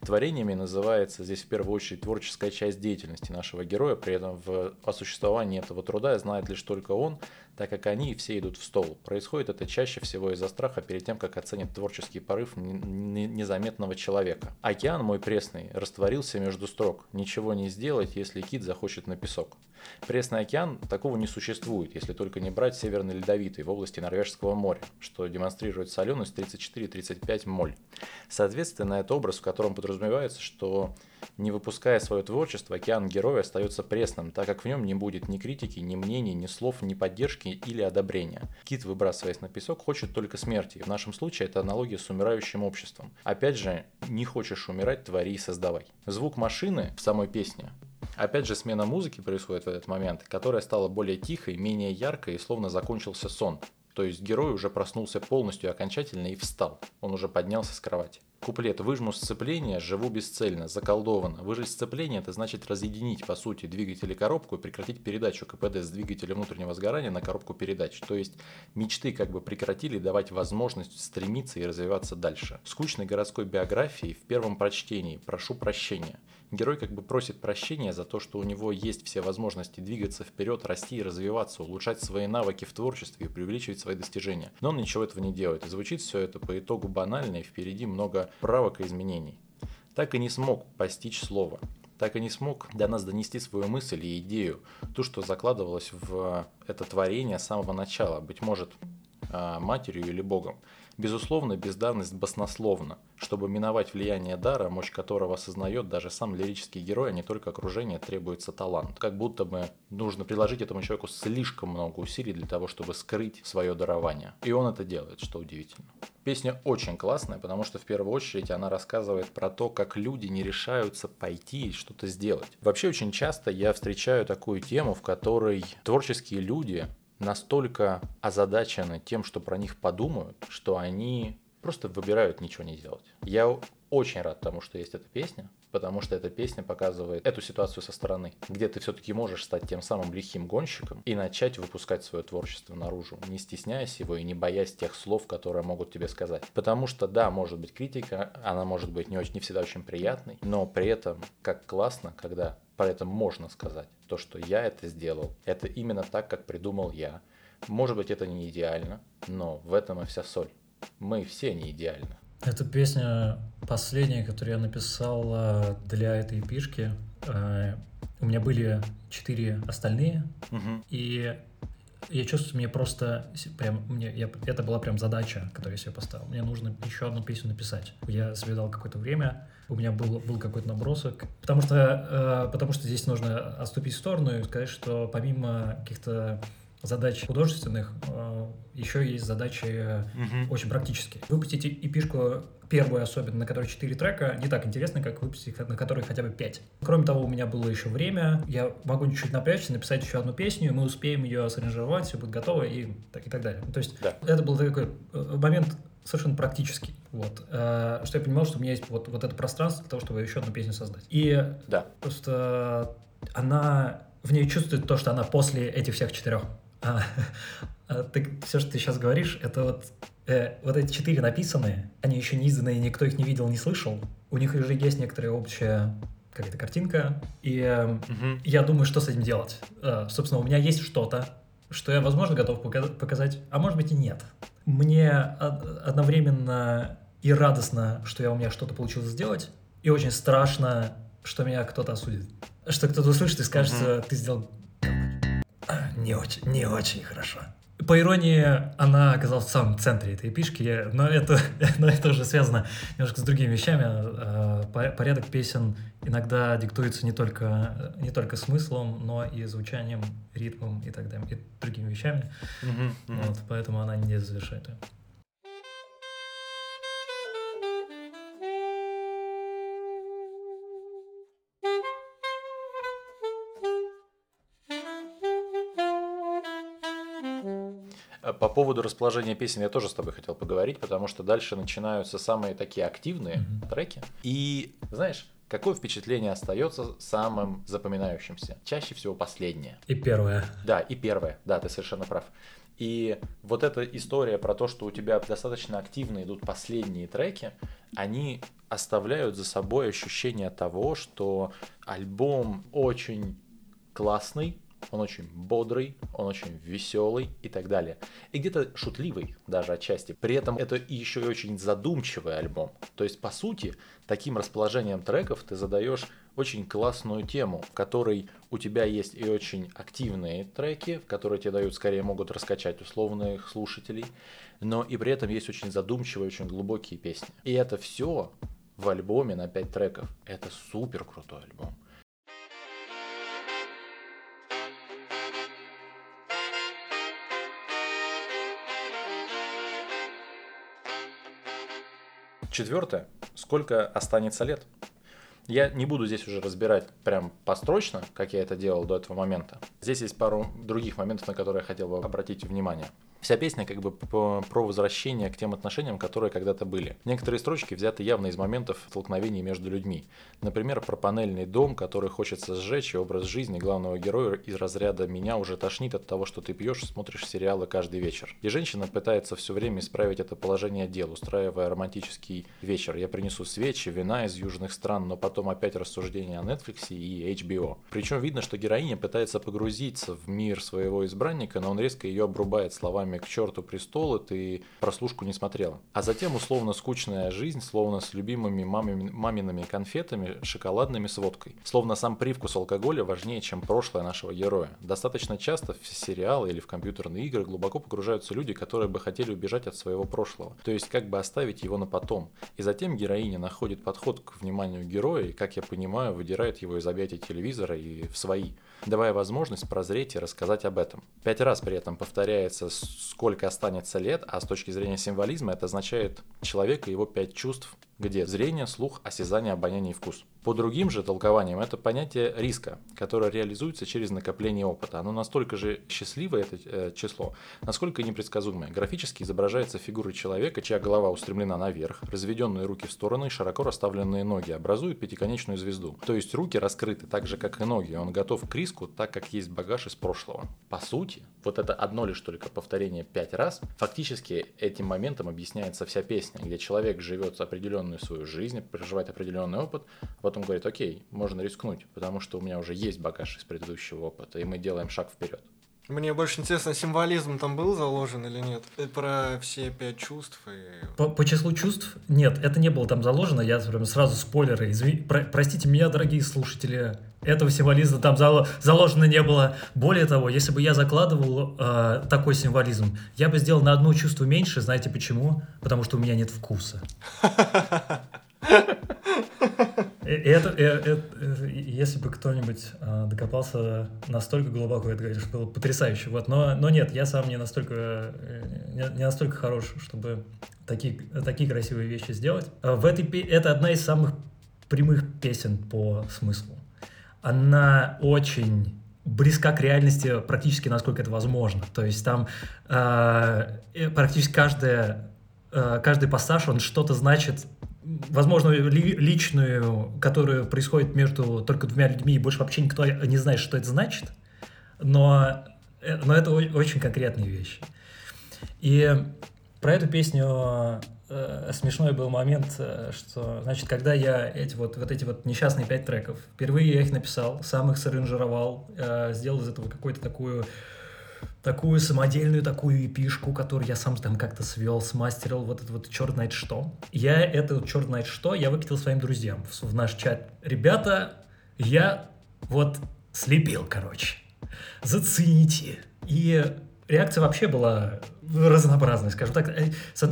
Творениями называется здесь в первую очередь творческая часть деятельности нашего героя, при этом в осуществлении этого труда знает лишь только он, так как они все идут в стол. Происходит это чаще всего из-за страха перед тем, как оценит творческий порыв незаметного человека. Океан мой пресный растворился между строк. Ничего не сделать, если кит захочет на песок. Пресный океан такого не существует, если только не брать Северный Ледовитый в области Норвежского моря, что демонстрирует соленость 34-35 моль. Соответственно, это образ, в котором подразумевается, что не выпуская свое творчество, океан героя остается пресным, так как в нем не будет ни критики, ни мнений, ни слов, ни поддержки или одобрения. Кит, выбрасываясь на песок, хочет только смерти. В нашем случае это аналогия с умирающим обществом. Опять же, не хочешь умирать, твори и создавай. Звук машины в самой песне Опять же, смена музыки происходит в этот момент, которая стала более тихой, менее яркой и словно закончился сон. То есть герой уже проснулся полностью окончательно и встал. Он уже поднялся с кровати. Куплет «Выжму сцепление, живу бесцельно, заколдовано». Выжать сцепление – это значит разъединить, по сути, двигатель и коробку и прекратить передачу КПД с двигателя внутреннего сгорания на коробку передач. То есть мечты как бы прекратили давать возможность стремиться и развиваться дальше. Скучной городской биографии в первом прочтении «Прошу прощения». Герой как бы просит прощения за то, что у него есть все возможности двигаться вперед, расти и развиваться, улучшать свои навыки в творчестве и преувеличивать свои достижения. Но он ничего этого не делает. И звучит все это по итогу банально, и впереди много правок и изменений. Так и не смог постичь слово. Так и не смог до нас донести свою мысль и идею, ту, что закладывалось в это творение с самого начала, быть может, а, матерью или богом. Безусловно, бездарность баснословна. Чтобы миновать влияние дара, мощь которого осознает даже сам лирический герой, а не только окружение, требуется талант. Как будто бы нужно приложить этому человеку слишком много усилий для того, чтобы скрыть свое дарование. И он это делает, что удивительно. Песня очень классная, потому что в первую очередь она рассказывает про то, как люди не решаются пойти и что-то сделать. Вообще очень часто я встречаю такую тему, в которой творческие люди настолько озадачены тем, что про них подумают, что они просто выбирают ничего не делать. Я очень рад тому, что есть эта песня, потому что эта песня показывает эту ситуацию со стороны, где ты все-таки можешь стать тем самым лихим гонщиком и начать выпускать свое творчество наружу, не стесняясь его и не боясь тех слов, которые могут тебе сказать. Потому что, да, может быть критика, она может быть не, очень, не всегда очень приятной, но при этом как классно, когда про это можно сказать. То, что я это сделал, это именно так, как придумал я. Может быть, это не идеально, но в этом и вся соль. Мы все не идеальны. Эта песня последняя, которую я написал э, для этой эпишки. Э, у меня были четыре остальные, Угу. и я чувствую, мне просто прям, мне, я, это была прям задача, которую я себе поставил. Мне нужно еще одну песню написать. Я себе дал какое-то время, у меня был, был какой-то набросок, потому что, э, потому что здесь нужно отступить в сторону и сказать, что помимо каких-то задач художественных, э, еще есть задачи Угу. очень практически. Выпустить эпишку первую особенно, на которой 4 трека, не так интересно, как выпустить на которой хотя бы 5. Кроме того, у меня было еще время, я могу чуть-чуть напрячься, написать еще одну песню, мы успеем ее саранжировать, все будет готово и так, и так далее. То есть Да. это был такой э, момент совершенно практический. Вот. Э, Что я понимал, что у меня есть вот, вот это пространство для того, чтобы еще одну песню создать. И Да. просто она в ней чувствует то, что она после этих всех четырех. А, а ты, все, что ты сейчас говоришь, это вот, э, вот эти четыре написанные, они еще не изданные, никто их не видел, не слышал. У них уже есть некоторая общая какая-то картинка, и э, Угу. я думаю, что с этим делать. Э, собственно, у меня есть что-то, что я, возможно, готов пока- показать, а может быть и нет. Мне од- одновременно и радостно, что я, у меня что-то получилось сделать, и очень страшно, что меня кто-то осудит. Что кто-то услышит и скажет, что ты сделал не очень, не очень хорошо. По иронии, она оказалась в самом центре этой эпишки, но это, но это уже связано немножко с другими вещами. По- Порядок песен иногда диктуется не только, не только смыслом, но и звучанием, ритмом и так далее, и другими вещами. Угу. Вот, поэтому она не завершает По поводу расположения песен я тоже с тобой хотел поговорить, потому что дальше начинаются самые такие активные Мгм. треки. И знаешь, какое впечатление остается самым запоминающимся? Чаще всего последнее. И первое. Да, и первое, да, ты совершенно прав. И вот эта история про то, что у тебя достаточно активно идут последние треки, они оставляют за собой ощущение того, что альбом очень классный, он очень бодрый, он очень веселый и так далее. И где-то шутливый даже отчасти. При этом это еще и очень задумчивый альбом. То есть, по сути, таким расположением треков ты задаешь очень классную тему, в которой у тебя есть и очень активные треки, которые тебе дают, скорее могут раскачать условных слушателей, но и при этом есть очень задумчивые, очень глубокие песни. И это все в альбоме на 5 треков. Это супер крутой альбом. Четвертое. Сколько останется лет? Я не буду здесь уже разбирать прям построчно, как я это делал до этого момента. Здесь есть пару других моментов, на которые я хотел бы обратить внимание. Вся песня как бы про возвращение к тем отношениям, которые когда-то были. Некоторые строчки взяты явно из моментов столкновений между людьми. Например, про панельный дом, который хочется сжечь, и образ жизни главного героя из разряда «меня уже тошнит от того, что ты пьешь смотришь сериалы каждый вечер». И женщина пытается все время исправить это положение дел, устраивая романтический вечер. Я принесу свечи, вина из южных стран, но потом опять рассуждения о Netflix и HBO. Причем видно, что героиня пытается погрузиться в мир своего избранника, но он резко ее обрубает словами «к черту престолы, ты прослушку не смотрела». А затем условно скучная жизнь, словно с любимыми мамами- мамиными конфетами, шоколадными с водкой. Словно сам привкус алкоголя важнее, чем прошлое нашего героя. Достаточно часто в сериалы или в компьютерные игры глубоко погружаются люди, которые бы хотели убежать от своего прошлого. То есть как бы оставить его на потом. И затем героиня находит подход к вниманию героя и, как я понимаю, выдирает его из объятий телевизора и в свои, давая возможность прозреть и рассказать об этом. Пять раз при этом повторяется, сколько останется лет, а с точки зрения символизма это означает человека и его пять чувств где зрение, слух, осязание, обоняние и вкус. По другим же толкованиям это понятие риска, которое реализуется через накопление опыта. Оно настолько же счастливое, это э, число, насколько непредсказуемое. Графически изображается фигура человека, чья голова устремлена наверх, разведенные руки в стороны и широко расставленные ноги образуют пятиконечную звезду. То есть руки раскрыты так же, как и ноги. Он готов к риску, так как есть багаж из прошлого. По сути, вот это одно лишь только повторение пять раз, фактически этим моментом объясняется вся песня, где человек живет определенную свою жизнь, проживает определенный опыт, а потом говорит, окей, можно рискнуть, потому что у меня уже есть багаж из предыдущего опыта, и мы делаем шаг вперед. Мне больше интересно, символизм там был заложен или нет? Про все пять чувств и... По, по числу чувств нет, это не было там заложено. Я прям сразу спойлеры. Изви... Про, простите меня, дорогие слушатели, этого символизма там зало... заложено не было. Более того, если бы я закладывал э, такой символизм, я бы сделал на одно чувство меньше. Знаете почему? Потому что у меня нет вкуса. Это, это, это, если бы кто-нибудь э, докопался настолько глубоко, это, конечно, было потрясающе. Вот, но, но нет, я сам не настолько, не, не настолько хорош, чтобы такие, такие красивые вещи сделать. В этой, это одна из самых прямых песен по смыслу. Она очень близка к реальности практически насколько это возможно. То есть там э, практически каждая, э, каждый пассаж, он что-то значит возможно, ли, личную, которая происходит между только двумя людьми, и больше вообще никто не знает, что это значит, но, э, но это очень конкретные вещи. И про эту песню э, смешной был момент, э, что, значит, когда я эти вот, вот эти вот несчастные пять треков, впервые я их написал, сам их саранжировал, э, сделал из этого какую-то такую такую самодельную такую эпишку, которую я сам там как-то свел, смастерил, вот это вот черт знает что. Я это черт знает что, я выкатил своим друзьям в, в наш чат. Ребята, я вот слепил, короче. Зацените. И реакция вообще была разнообразной, скажем так. Э,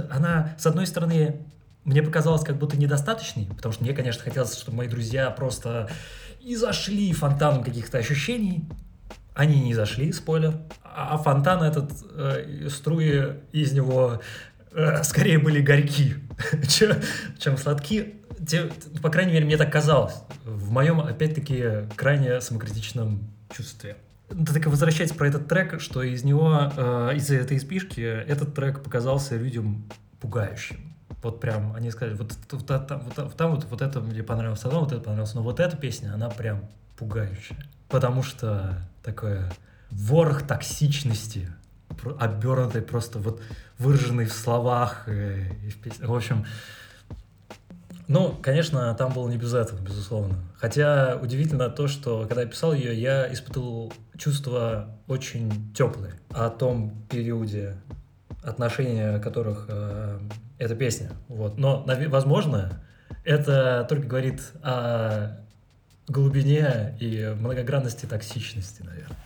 она, с одной стороны, мне показалось как будто недостаточной, потому что мне, конечно, хотелось, чтобы мои друзья просто и зашли фонтаном каких-то ощущений, они не зашли, спойлер. А фонтан этот, э, струи из него э, скорее были горьки, чем, чем сладки. Те, по крайней мере, мне так казалось. В моем, опять-таки, крайне самокритичном чувстве. Да так возвращаясь про этот трек, что из него, э, из этой спишки, этот трек показался людям пугающим. Вот прям, они сказали, вот, вот, там, вот, там вот, вот это мне понравилось, а вот это понравилось, но вот эта песня, она прям пугающая. Потому что такое ворох токсичности, обернутый просто вот выраженный в словах и, и в песнях. В общем, ну, конечно, там было не без этого, безусловно. Хотя удивительно то, что когда я писал ее, я испытывал чувства очень теплые о том периоде отношения которых э, эта песня. Вот. Но, возможно, это только говорит о глубине и многогранности токсичности, наверное.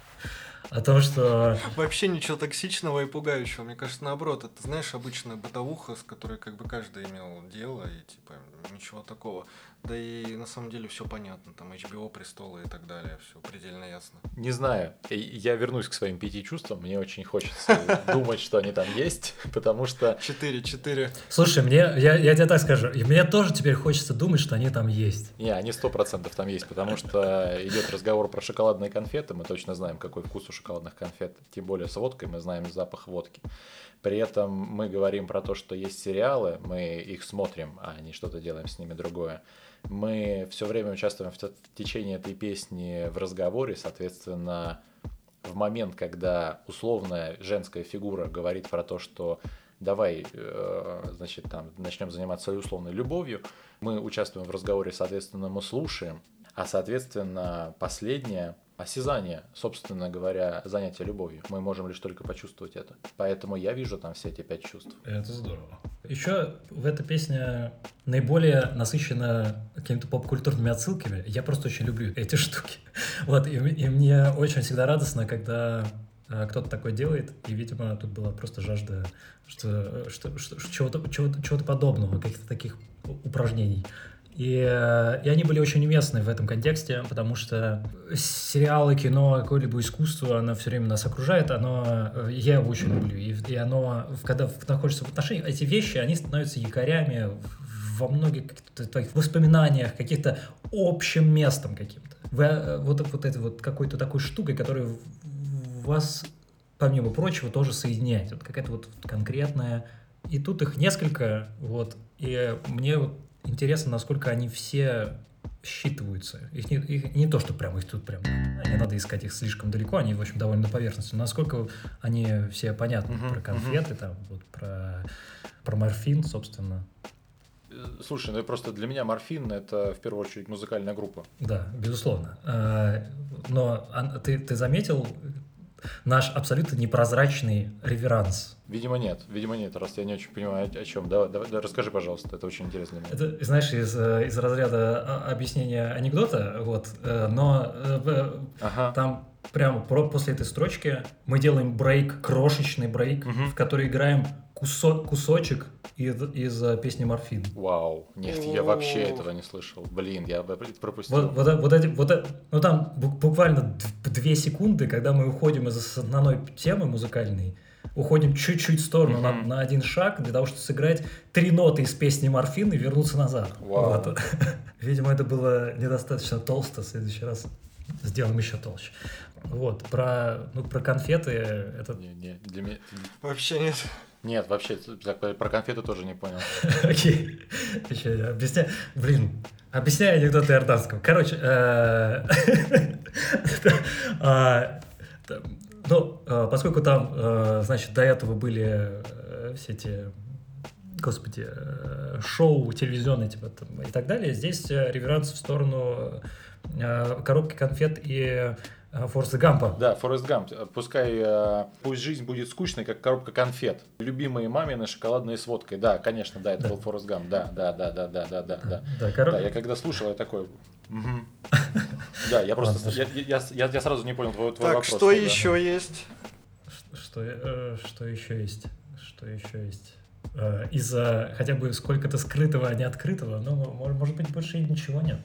О том, что... Вообще ничего токсичного и пугающего. Мне кажется, наоборот, это, знаешь, обычная бытовуха, с которой как бы каждый имел дело, и типа ничего такого. Да и на самом деле все понятно, там HBO, престолы и так далее, все предельно ясно. Не знаю, я вернусь к своим пяти чувствам, мне очень хочется думать, что они там есть, потому что... Четыре, четыре. Слушай, мне, я, я тебе так скажу, мне тоже теперь хочется думать, что они там есть. Не, они сто процентов там есть, потому что идет разговор про шоколадные конфеты, мы точно знаем, какой вкус у шоколадных конфет, тем более с водкой, мы знаем запах водки. При этом мы говорим про то, что есть сериалы, мы их смотрим, а не что-то делаем с ними другое. Мы все время участвуем в, течение этой песни в разговоре, соответственно, в момент, когда условная женская фигура говорит про то, что давай, э, значит, там, начнем заниматься условной любовью, мы участвуем в разговоре, соответственно, мы слушаем, а, соответственно, последняя осязание, собственно говоря, занятие любовью. Мы можем лишь только почувствовать это. Поэтому я вижу там все эти пять чувств. Это здорово. Еще в этой песне наиболее насыщена какими-то поп-культурными отсылками. Я просто очень люблю эти штуки. Вот, и, и мне очень всегда радостно, когда э, кто-то такое делает, и, видимо, тут была просто жажда что, что, что, чего-то, чего-то, чего-то подобного, каких-то таких упражнений. И, и они были очень уместны в этом контексте, потому что сериалы, кино, какое-либо искусство, оно все время нас окружает, оно, я его очень люблю, и, и оно, когда находишься в отношениях, эти вещи, они становятся якорями во многих твоих воспоминаниях, каких-то общим местом каким-то. Вы, э, вот, вот этой вот какой-то такой штукой, которая вас, помимо прочего, тоже соединяет. Вот какая-то вот конкретная... И тут их несколько, вот, и мне вот интересно, насколько они все считываются. Их не, их, не то, что прям их тут прям не надо искать их слишком далеко, они, в общем, довольно на поверхности. Насколько они все понятны uh-huh, про конфеты, uh-huh. там, вот про, про морфин, собственно. Э, слушай, ну просто для меня морфин это в первую очередь музыкальная группа. Да, безусловно. А, но ты, ты заметил наш абсолютно непрозрачный реверанс. Видимо, нет. Видимо, нет, раз я не очень понимаю, о чем. Давай, давай, давай расскажи, пожалуйста, это очень интересно. Это, знаешь, из, э, из разряда а, объяснения анекдота, вот, э, но э, ага. там прямо после этой строчки мы делаем брейк, крошечный брейк, угу. в который играем кусок, кусочек из, из э, песни «Морфин». Вау, нет, я вообще этого не слышал. Блин, я пропустил. Вот, вот, вот, эти, вот ну там буквально две секунды, когда мы уходим из основной темы музыкальной, уходим чуть-чуть в сторону mm-hmm. на, на один шаг для того, чтобы сыграть три ноты из песни «Морфин» и вернуться назад. Wow. Вот. Видимо, это было недостаточно толсто. В следующий раз сделаем еще толще. Вот, про, ну, про конфеты это... Не, не, для меня... Вообще нет. Нет, вообще, про конфеты тоже не понял. Окей. Объясняй. Блин, объясняй анекдоты Иорданского. Короче, э, а, ну, э, поскольку там, э, значит, до этого были все эти господи, шоу телевизионные типа, там, и так далее, здесь реверанс в сторону коробки конфет и Э, Форреста Гампа. Да, Форест Гамп. Пускай, э, пусть жизнь будет скучной, как коробка конфет. Любимые мамины шоколадные с водкой. Да, конечно, да, это да. был Форест Гамп. Да, да, да, да, да, да, да. Да, да, кор... да я когда слушал, я такой... Да, я просто... Я, я, я, сразу не понял твой, вопрос. Так, что еще есть? Что, э, что еще есть? Что еще есть? Из-за хотя бы сколько-то скрытого, а не открытого, но, может быть, больше ничего нет.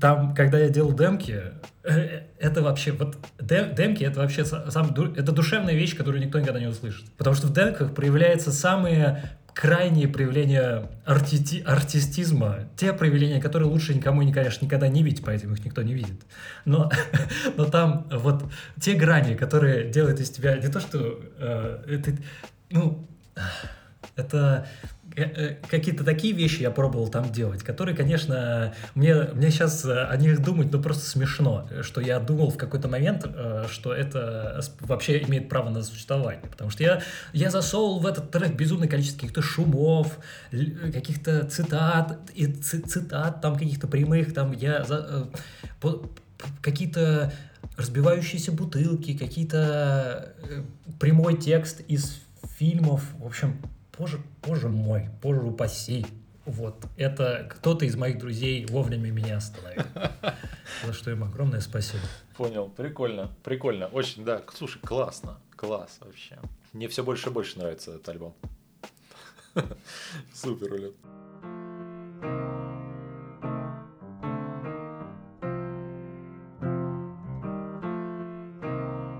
Там, когда я делал демки, э, это вообще, вот демки это вообще сам, это душевная вещь, которую никто никогда не услышит. Потому что в демках проявляются самые крайние проявления арти артистизма, те проявления, которые лучше никому, конечно, никогда не видеть, поэтому их никто не видит. Но, но там вот те грани, которые делают из тебя не то, что э, это, ну, это Э, э, какие-то такие вещи я пробовал там делать, которые, конечно, мне, мне сейчас э, о них думать, ну, просто смешно, что я думал в какой-то момент, что это вообще имеет право на существование, потому что я, я засовывал в этот трек безумное количество каких-то шумов, каких-то цитат, и цитат там каких-то прямых, там я за, какие-то разбивающиеся бутылки, какие-то прямой текст из фильмов, в общем, боже, боже мой, боже упаси. Вот, это кто-то из моих друзей вовремя меня остановил. За что им огромное спасибо. Понял, прикольно, прикольно, очень, да, слушай, классно, класс вообще. Мне все больше и больше нравится этот альбом. Супер, Улет.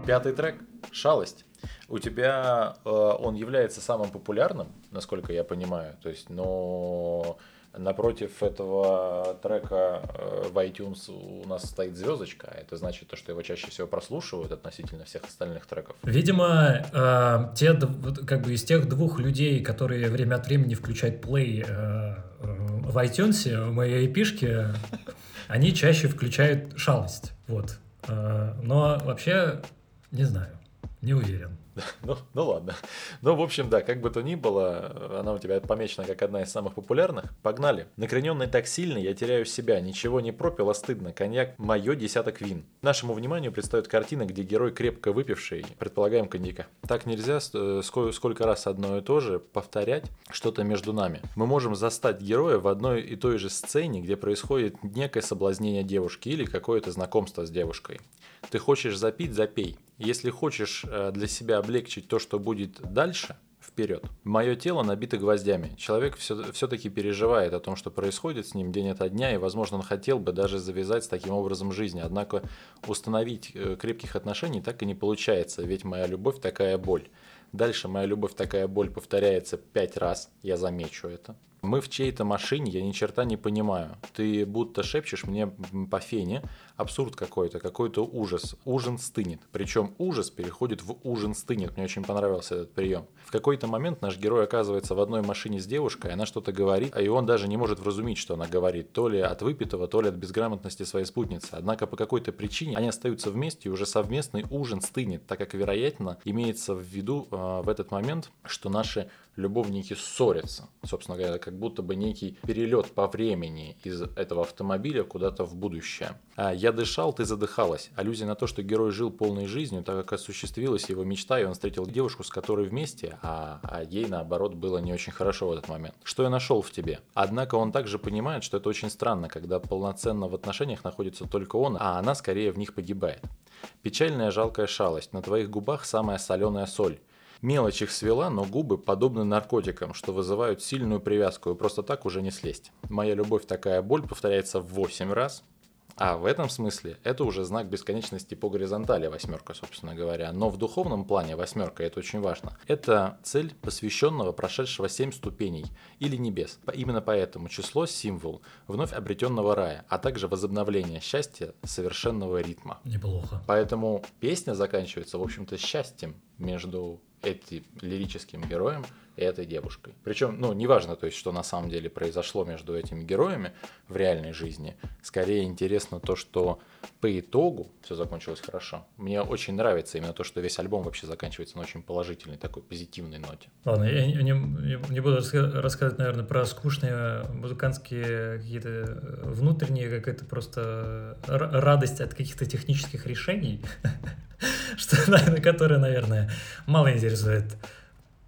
Пятый трек «Шалость». У тебя э, он является самым популярным, насколько я понимаю. То есть, но напротив этого трека э, в iTunes у нас стоит звездочка. А это значит то, что его чаще всего прослушивают относительно всех остальных треков. Видимо, э, те, как бы из тех двух людей, которые время от времени включают плей э, в iTunes, в моей они чаще включают шалость. Вот. Э, но вообще, не знаю, не уверен. Ну, ну ладно. Ну, в общем, да, как бы то ни было, она у тебя помечена как одна из самых популярных. Погнали. Накрененный так сильно, я теряю себя. Ничего не пропил, а стыдно. Коньяк мое десяток вин. Нашему вниманию предстоит картина, где герой крепко выпивший, предполагаем коньяка. Так нельзя э, сколько раз одно и то же повторять что-то между нами. Мы можем застать героя в одной и той же сцене, где происходит некое соблазнение девушки или какое-то знакомство с девушкой. Ты хочешь запить, запей. Если хочешь э, для себя облегчить то, что будет дальше, вперед. Мое тело набито гвоздями. Человек все, все-таки переживает о том, что происходит с ним день ото дня, и, возможно, он хотел бы даже завязать с таким образом жизни. Однако установить э, крепких отношений так и не получается, ведь моя любовь такая боль. Дальше моя любовь такая боль повторяется пять раз, я замечу это. Мы в чьей-то машине, я ни черта не понимаю. Ты будто шепчешь мне по фене. Абсурд какой-то, какой-то ужас. Ужин стынет. Причем ужас переходит в ужин стынет. Мне очень понравился этот прием. В какой-то момент наш герой оказывается в одной машине с девушкой, она что-то говорит, и он даже не может вразумить, что она говорит. То ли от выпитого, то ли от безграмотности своей спутницы. Однако по какой-то причине они остаются вместе, и уже совместный ужин стынет, так как, вероятно, имеется в виду э, в этот момент, что наши любовники ссорятся. Собственно говоря, как будто бы некий перелет по времени из этого автомобиля куда-то в будущее. А я дышал, ты задыхалась. Аллюзия на то, что герой жил полной жизнью, так как осуществилась его мечта, и он встретил девушку, с которой вместе, а, а ей, наоборот, было не очень хорошо в этот момент. Что я нашел в тебе? Однако он также понимает, что это очень странно, когда полноценно в отношениях находится только он, а она скорее в них погибает. Печальная жалкая шалость. На твоих губах самая соленая соль. Мелочь их свела, но губы подобны наркотикам, что вызывают сильную привязку, и просто так уже не слезть. Моя любовь такая боль повторяется в 8 раз, а в этом смысле это уже знак бесконечности по горизонтали восьмерка, собственно говоря. Но в духовном плане восьмерка это очень важно. Это цель посвященного прошедшего семь ступеней или небес. Именно поэтому число – символ вновь обретенного рая, а также возобновление счастья совершенного ритма. Неплохо. Поэтому песня заканчивается, в общем-то, счастьем между этим лирическим героем этой девушкой. Причем, ну, неважно, то есть, что на самом деле произошло между этими героями в реальной жизни. Скорее интересно то, что по итогу все закончилось хорошо. Мне очень нравится именно то, что весь альбом вообще заканчивается на очень положительной, такой позитивной ноте. Ладно, я не, не, не буду рассказывать, наверное, про скучные музыкантские какие-то внутренние, какая-то просто радость от каких-то технических решений, что, которое, наверное, мало интересует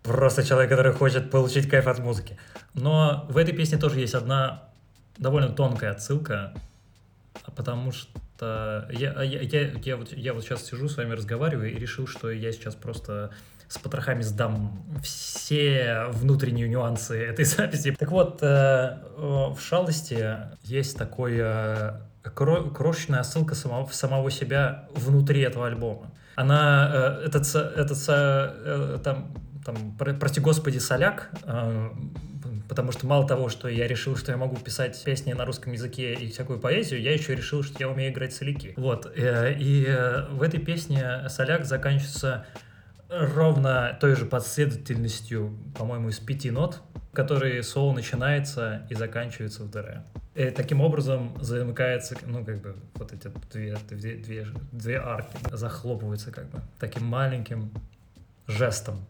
просто человек, который хочет получить кайф от музыки. Но в этой песне тоже есть одна довольно тонкая отсылка, потому что я, я, я, я, вот, я вот сейчас сижу с вами разговариваю и решил, что я сейчас просто с потрохами сдам все внутренние нюансы этой записи. Так вот, э, в «Шалости» есть такое крошечная ссылка самого, самого себя внутри этого альбома. Она, э, этот, этот, э, там, там, прости господи, соляк, э, потому что мало того, что я решил, что я могу писать песни на русском языке и всякую поэзию, я еще решил, что я умею играть соляки. Вот, и в этой песне соляк заканчивается ровно той же последовательностью, по-моему, из пяти нот, которые соло начинается и заканчивается в ДР. И таким образом замыкается, ну, как бы, вот эти две, две, две, две арки захлопываются, как бы, таким маленьким жестом.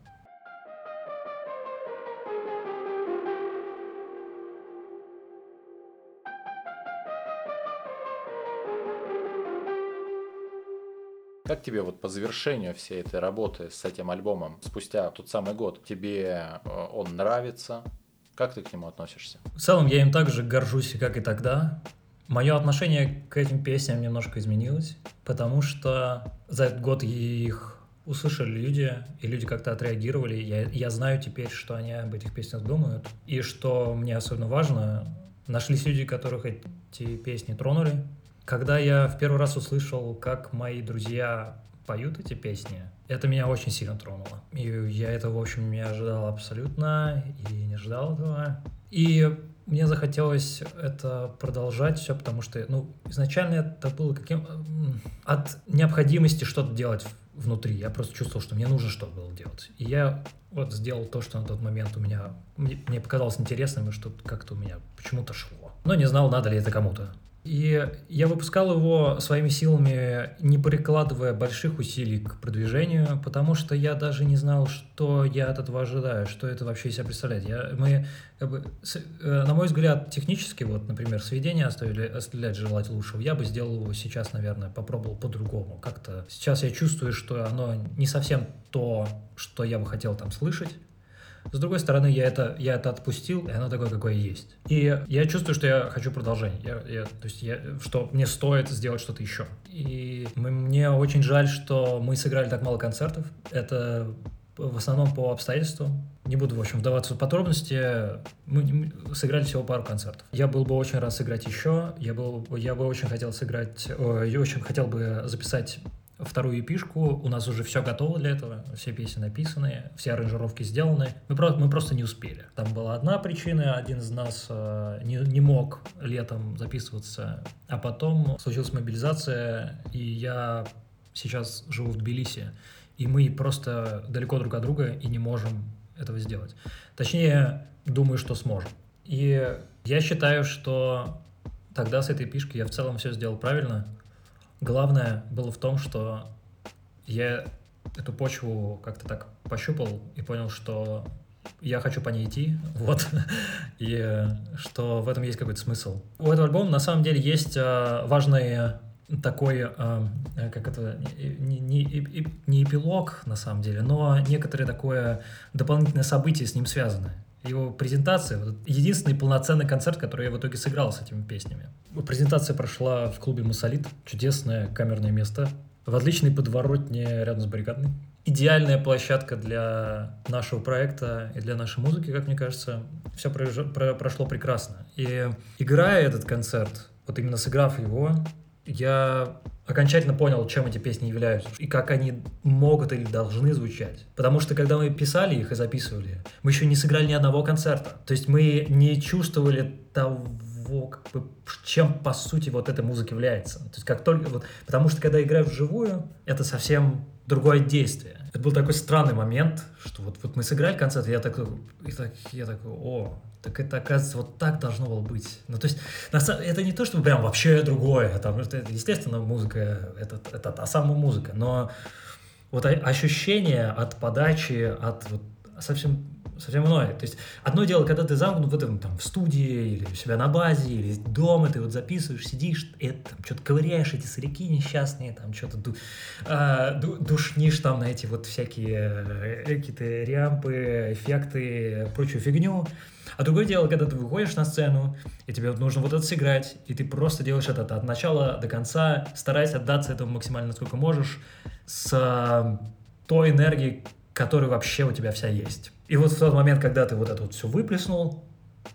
Как тебе вот по завершению всей этой работы с этим альбомом, спустя тот самый год, тебе э, он нравится? Как ты к нему относишься? В целом я им так же горжусь, как и тогда. Мое отношение к этим песням немножко изменилось, потому что за этот год их услышали люди, и люди как-то отреагировали. Я, я знаю теперь, что они об этих песнях думают. И что мне особенно важно, нашлись люди, которых эти песни тронули, когда я в первый раз услышал, как мои друзья поют эти песни, это меня очень сильно тронуло. И я этого, в общем, не ожидал абсолютно, и не ждал этого. И мне захотелось это продолжать все, потому что, ну, изначально это было каким... От необходимости что-то делать внутри. Я просто чувствовал, что мне нужно что-то было делать. И я вот сделал то, что на тот момент у меня... Мне показалось интересным, и что как-то у меня почему-то шло. Но не знал, надо ли это кому-то. И я выпускал его своими силами, не прикладывая больших усилий к продвижению, потому что я даже не знал, что я от этого ожидаю, что это вообще из себя представляет. Я, мы, как бы, с, э, на мой взгляд, технически, вот, например, сведения оставили, оставлять желать лучшего, я бы сделал его сейчас, наверное, попробовал по-другому. Как-то сейчас я чувствую, что оно не совсем то, что я бы хотел там слышать, с другой стороны, я это, я это отпустил, и оно такое, какое есть. И я чувствую, что я хочу продолжения. Я, я, то есть, я, что мне стоит сделать что-то еще. И мне очень жаль, что мы сыграли так мало концертов. Это в основном по обстоятельствам. Не буду, в общем, вдаваться в подробности. Мы сыграли всего пару концертов. Я был бы очень рад сыграть еще. Я, был, я бы очень хотел сыграть, я очень хотел бы записать вторую эпишку, у нас уже все готово для этого, все песни написаны, все аранжировки сделаны, мы, про мы просто не успели. Там была одна причина, один из нас э, не, не мог летом записываться, а потом случилась мобилизация, и я сейчас живу в Тбилиси, и мы просто далеко друг от друга и не можем этого сделать. Точнее, думаю, что сможем. И я считаю, что тогда с этой пишкой я в целом все сделал правильно. Главное было в том, что я эту почву как-то так пощупал и понял, что я хочу по ней идти, вот, и что в этом есть какой-то смысл. У этого альбома на самом деле есть э, важный такой, э, как это, не, не, не эпилог на самом деле, но некоторое такое дополнительное событие с ним связано его презентация, вот единственный полноценный концерт, который я в итоге сыграл с этими песнями. Презентация прошла в клубе «Мусолит», чудесное камерное место, в отличной подворотне рядом с баррикадной. Идеальная площадка для нашего проекта и для нашей музыки, как мне кажется. Все прошло прекрасно. И играя этот концерт, вот именно сыграв его, я окончательно понял, чем эти песни являются и как они могут или должны звучать. Потому что когда мы писали их и записывали, мы еще не сыграли ни одного концерта. То есть мы не чувствовали того, как бы, чем по сути вот эта музыка является. То есть как только вот, потому что когда играю вживую, это совсем другое действие. Это был такой странный момент, что вот, вот мы сыграли концерт, и я такой, и так, я такой, о, так это, оказывается, вот так должно было быть. Ну, то есть, на самом, это не то, чтобы прям вообще другое. Там, это, естественно, музыка, это, это та самая музыка, но вот ощущение от подачи, от вот, совсем совсем иное. То есть одно дело, когда ты замкнут в этом там в студии или у себя на базе или дома, ты вот записываешь, сидишь, и там что-то ковыряешь эти сыряки несчастные, там что-то ду, а, ду, душнишь там на эти вот всякие э, какие-то рямпы, эффекты, прочую фигню. А другое дело, когда ты выходишь на сцену, и тебе нужно вот это сыграть, и ты просто делаешь это от начала до конца, стараясь отдаться этому максимально, насколько можешь, с той энергией, которая вообще у тебя вся есть. И вот в тот момент, когда ты вот это вот все выплеснул,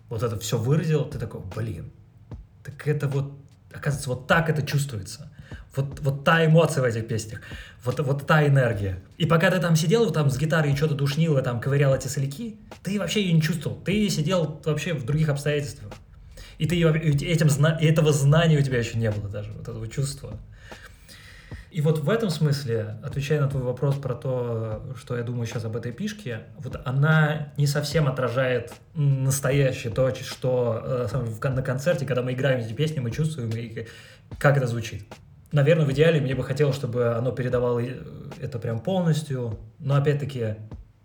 вот это все выразил, ты такой, блин, так это вот, оказывается, вот так это чувствуется. Вот, вот та эмоция в этих песнях, вот, вот та энергия. И пока ты там сидел, там с гитарой что-то душнил, и там ковырял эти соляки, ты вообще ее не чувствовал. Ты сидел вообще в других обстоятельствах. И ты этим, этого знания у тебя еще не было даже, вот этого чувства. И вот в этом смысле, отвечая на твой вопрос про то, что я думаю сейчас об этой пишке, вот она не совсем отражает настоящее то, что э, на концерте, когда мы играем эти песни, мы чувствуем, и как это звучит. Наверное, в идеале мне бы хотелось, чтобы оно передавало это прям полностью, но опять-таки,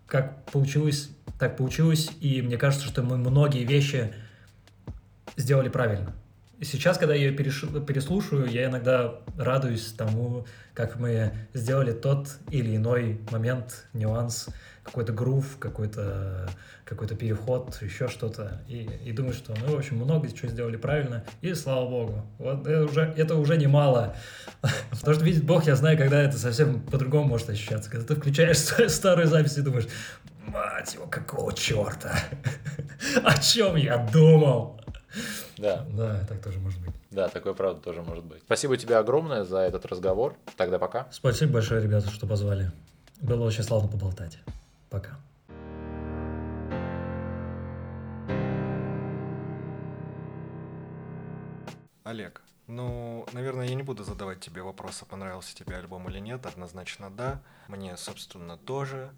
как получилось, так получилось, и мне кажется, что мы многие вещи сделали правильно. Сейчас, когда я переслушаю, я иногда радуюсь тому, как мы сделали тот или иной момент, нюанс, какой-то грув, какой-то какой переход, еще что-то. И, и думаю, что мы, в общем, много чего сделали правильно, и слава богу. Вот это уже, это уже немало. Потому что, видит Бог, я знаю, когда это совсем по-другому может ощущаться. Когда ты включаешь старую запись и думаешь, мать его, какого черта? О чем я думал? Да. Да, так тоже может быть. Да, такое правда тоже может быть. Спасибо тебе огромное за этот разговор. Тогда пока. Спасибо большое, ребята, что позвали. Было очень славно поболтать. Пока. Олег, ну, наверное, я не буду задавать тебе вопросы, понравился тебе альбом или нет. Однозначно да. Мне, собственно, тоже.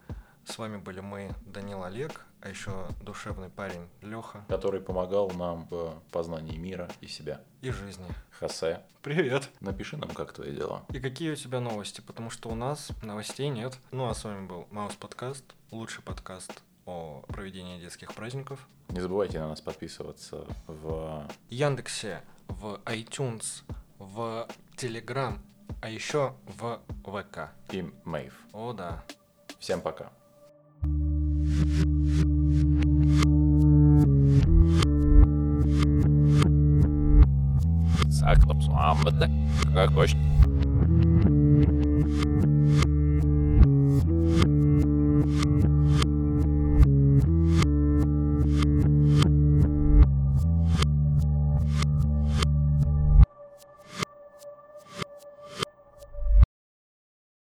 С вами были мы, Данил Олег, а еще душевный парень Леха. Который помогал нам в познании мира и себя. И жизни. Хосе. Привет. Напиши нам, как твои дела. И какие у тебя новости, потому что у нас новостей нет. Ну а с вами был Маус Подкаст, лучший подкаст о проведении детских праздников. Не забывайте на нас подписываться в Яндексе, в iTunes, в Telegram, а еще в ВК. И Мэйв. О, да. Всем пока. aklım soğan mıdır? Koş.